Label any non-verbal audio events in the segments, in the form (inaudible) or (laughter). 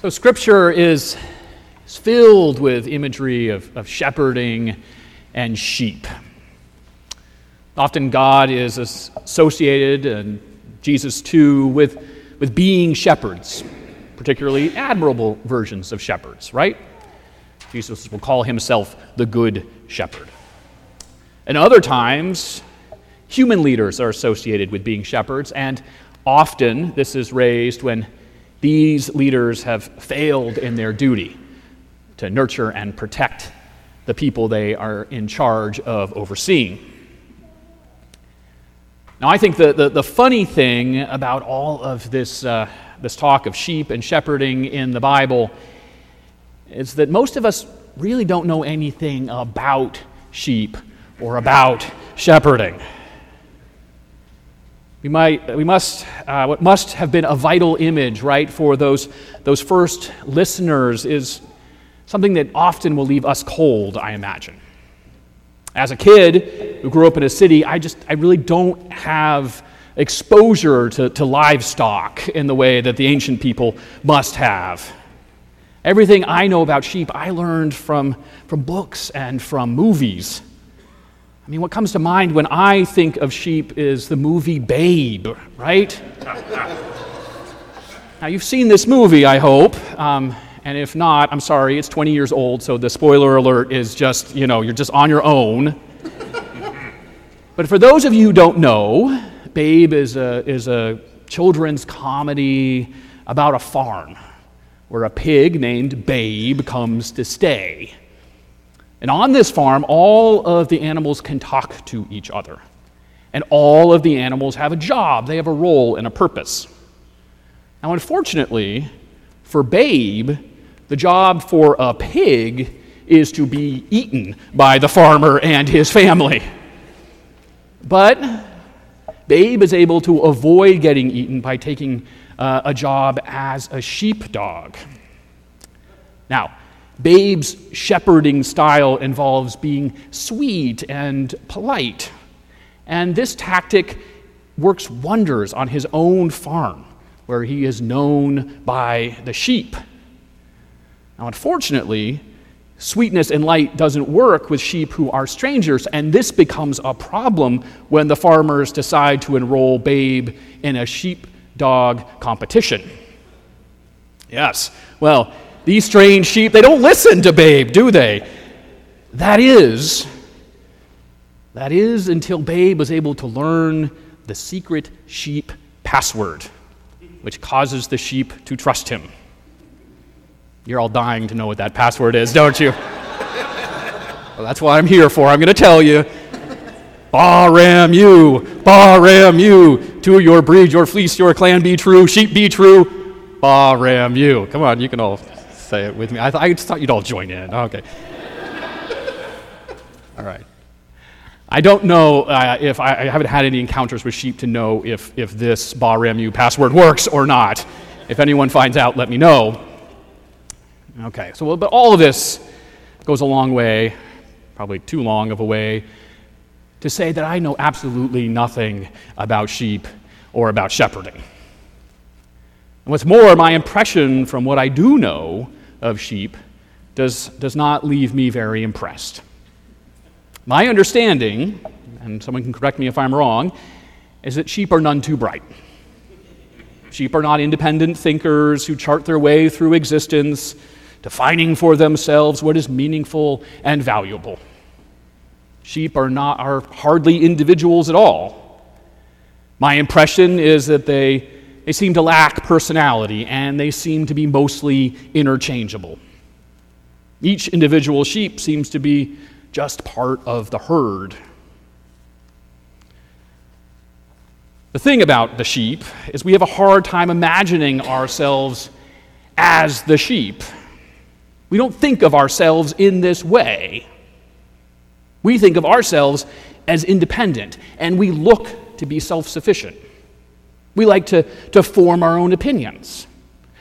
So, Scripture is, is filled with imagery of, of shepherding and sheep. Often, God is associated, and Jesus too, with, with being shepherds, particularly admirable versions of shepherds, right? Jesus will call himself the Good Shepherd. And other times, human leaders are associated with being shepherds, and often this is raised when these leaders have failed in their duty to nurture and protect the people they are in charge of overseeing. Now, I think the, the, the funny thing about all of this, uh, this talk of sheep and shepherding in the Bible is that most of us really don't know anything about sheep or about shepherding. We, might, we must, uh, what must have been a vital image, right, for those, those first listeners is something that often will leave us cold, I imagine. As a kid who grew up in a city, I just, I really don't have exposure to, to livestock in the way that the ancient people must have. Everything I know about sheep, I learned from, from books and from movies. I mean, what comes to mind when I think of sheep is the movie Babe, right? now, you've seen this movie, I hope. Um, and if not, I'm sorry, it's 20 years old, so the spoiler alert is just, you know, you're just on your own. but for those of you who don't know, Babe is a, is a children's comedy about a farm where a pig named Babe comes to stay. And on this farm, all of the animals can talk to each other. And all of the animals have a job, they have a role and a purpose. Now, unfortunately, for Babe, the job for a pig is to be eaten by the farmer and his family. But Babe is able to avoid getting eaten by taking uh, a job as a sheepdog. Now, Babe's shepherding style involves being sweet and polite. And this tactic works wonders on his own farm, where he is known by the sheep. Now, unfortunately, sweetness and light doesn't work with sheep who are strangers, and this becomes a problem when the farmers decide to enroll Babe in a sheepdog competition. Yes, well, these strange sheep, they don't listen to Babe, do they? That is, that is until Babe was able to learn the secret sheep password, which causes the sheep to trust him. You're all dying to know what that password is, don't you? (laughs) well, that's what I'm here for. I'm going to tell you. Ba ram you, ba ram you, to your breed, your fleece, your clan be true, sheep be true, ba ram you. Come on, you can all say it with me. I, th- I just thought you'd all join in. Okay. all right. I don't know uh, if I, I, haven't had any encounters with sheep to know if, if this BARMU password works or not. If anyone finds out, let me know. Okay, so but all of this goes a long way, probably too long of a way, to say that I know absolutely nothing about sheep or about shepherding. And what's more, my impression from what I do know of sheep does, does not leave me very impressed. My understanding, and someone can correct me if I'm wrong, is that sheep are none too bright. Sheep are not independent thinkers who chart their way through existence, defining for themselves what is meaningful and valuable. Sheep are, not, are hardly individuals at all. My impression is that they they seem to lack personality and they seem to be mostly interchangeable. Each individual sheep seems to be just part of the herd. The thing about the sheep is we have a hard time imagining ourselves as the sheep. We don't think of ourselves in this way. We think of ourselves as independent, and we look to be self sufficient. We like to, to form our own opinions.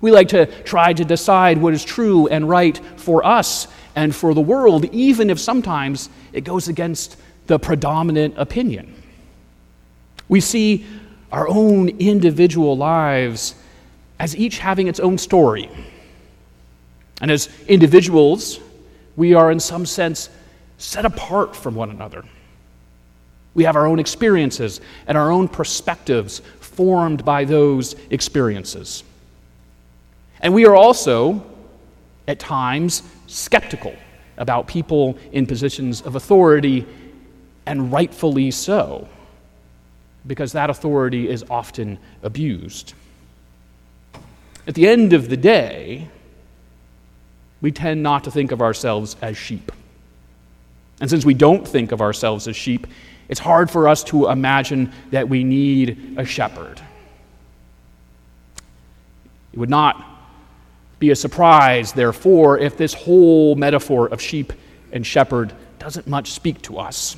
We like to try to decide what is true and right for us and for the world, even if sometimes it goes against the predominant opinion. We see our own individual lives as each having its own story, And as individuals, we are in some sense set apart from one another. We have our own experiences and our own perspectives formed by those experiences. And we are also, at times, skeptical about people in positions of authority, and rightfully so, because that authority is often abused. At the end of the day, we tend not to think of ourselves as sheep. And since we don't think of ourselves as sheep, it's hard for us to imagine that we need a shepherd. It would not be a surprise, therefore, if this whole metaphor of sheep and shepherd doesn't much speak to us.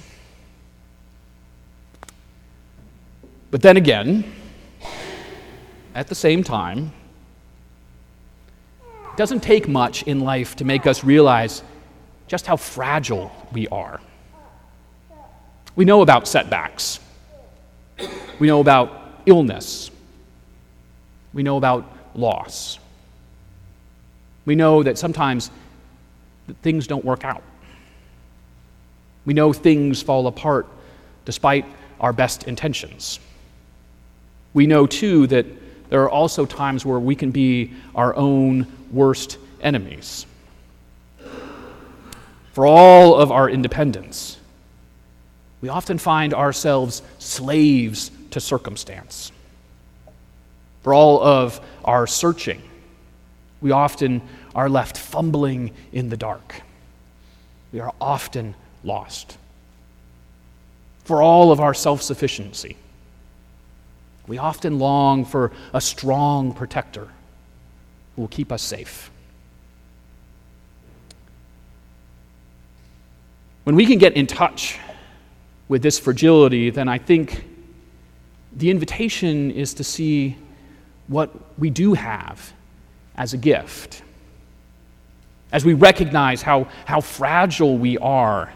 But then again, at the same time, it doesn't take much in life to make us realize just how fragile we are. We know about setbacks. We know about illness. We know about loss. We know that sometimes things don't work out. We know things fall apart despite our best intentions. We know, too, that there are also times where we can be our own worst enemies. For all of our independence, we often find ourselves slaves to circumstance. For all of our searching, we often are left fumbling in the dark. We are often lost. For all of our self sufficiency, we often long for a strong protector who will keep us safe. When we can get in touch with this fragility, then I think the invitation is to see what we do have as a gift. As we recognize how, how fragile we are,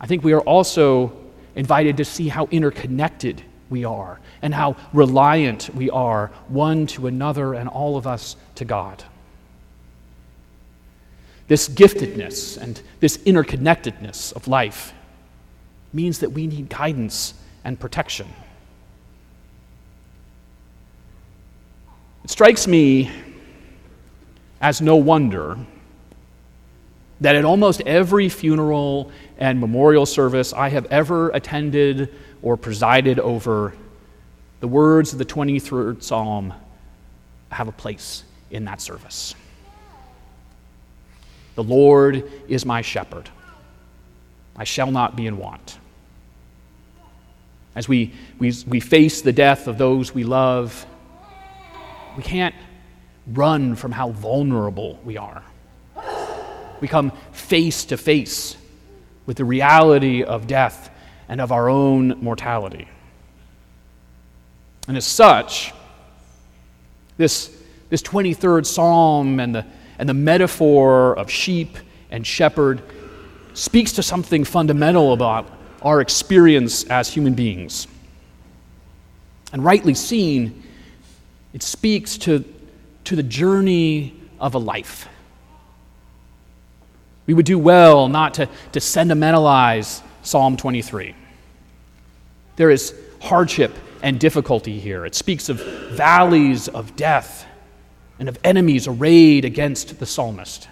I think we are also invited to see how interconnected we are and how reliant we are one to another and all of us to God. This giftedness and this interconnectedness of life means that we need guidance and protection. It strikes me as no wonder that at almost every funeral and memorial service I have ever attended or presided over, the words of the 23rd Psalm have a place in that service. The Lord is my shepherd. I shall not be in want. As we, we, we face the death of those we love, we can't run from how vulnerable we are. We come face to face with the reality of death and of our own mortality. And as such, this, this 23rd Psalm and the and the metaphor of sheep and shepherd speaks to something fundamental about our experience as human beings. And rightly seen, it speaks to, to the journey of a life. We would do well not to, to sentimentalize Psalm 23. There is hardship and difficulty here. It speaks of valleys of death and of enemies arrayed against the psalmist.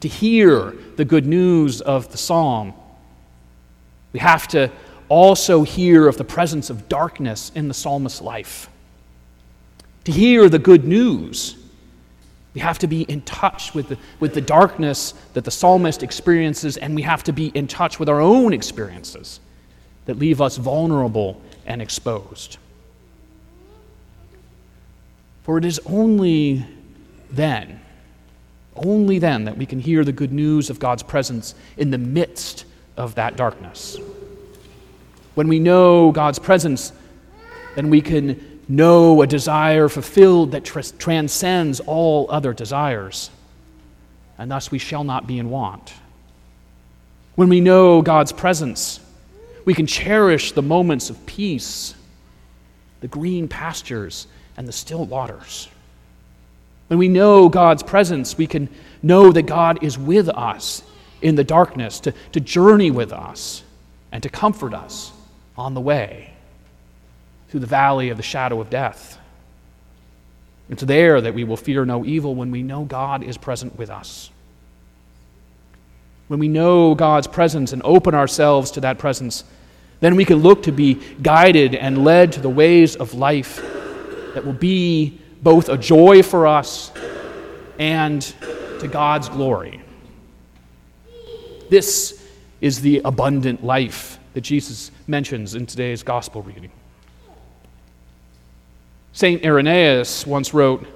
To hear the good news of the psalm, we have to also hear of the presence of darkness in the psalmist's life. To hear the good news, we have to be in touch with the, with the darkness that the psalmist experiences, and we have to be in touch with our own experiences that leave us vulnerable and exposed. For it is only then, only then, that we can hear the good news of God's presence in the midst of that darkness. When we know God's presence, then we can know a desire fulfilled that tr- transcends all other desires, and thus we shall not be in want. When we know God's presence, we can cherish the moments of peace, the green pastures, and the still waters. When we know God's presence, we can know that God is with us in the darkness, to, to journey with us, and to comfort us on the way through the valley of the shadow of death. It's there that we will fear no evil when we know God is present with us. When we know God's presence and open ourselves to that presence, then we can look to be guided and led to the ways of life that will be both a joy for us and to God's glory. This is the abundant life that Jesus mentions in today's gospel reading. St. Irenaeus once wrote,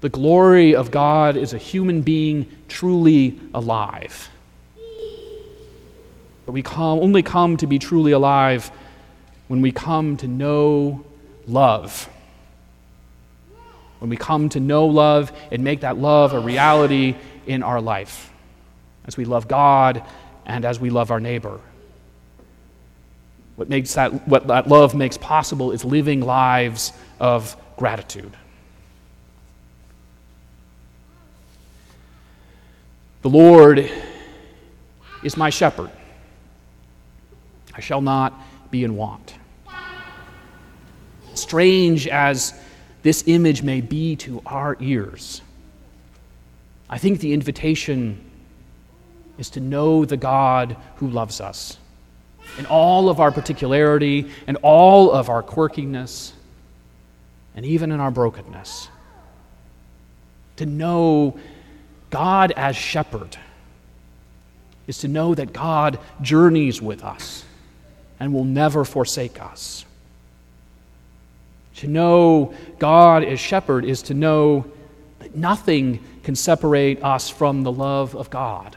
The glory of God is a human being truly alive. But we come, only come to be truly alive when we come to know love. When we come to know love and make that love a reality in our life, as we love God and as we love our neighbor. What, makes that, what that love makes possible is living lives of gratitude. The Lord is my shepherd. I shall not be in want. Strange as this image may be to our ears, I think the invitation is to know the God who loves us in all of our particularity and all of our quirkiness and even in our brokenness. To know God as shepherd is to know that God journeys with us and will never forsake us. To know God as shepherd is to know that nothing can separate us from the love of God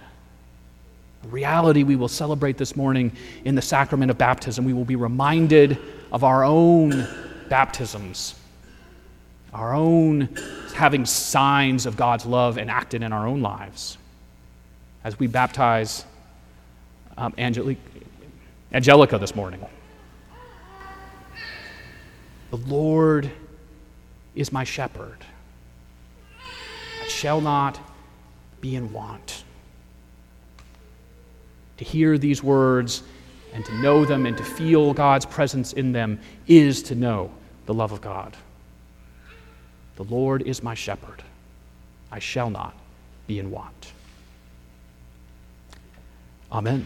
reality we will celebrate this morning in the sacrament of baptism. We will be reminded of our own baptisms, our own having signs of God's love enacted in our own lives. As we baptize um, Angelica this morning. The Lord is my shepherd. I shall not be in want to hear these words and to know them and to feel God's presence in them is to know the love of God. The Lord is my shepherd. I shall not be in want. Amen.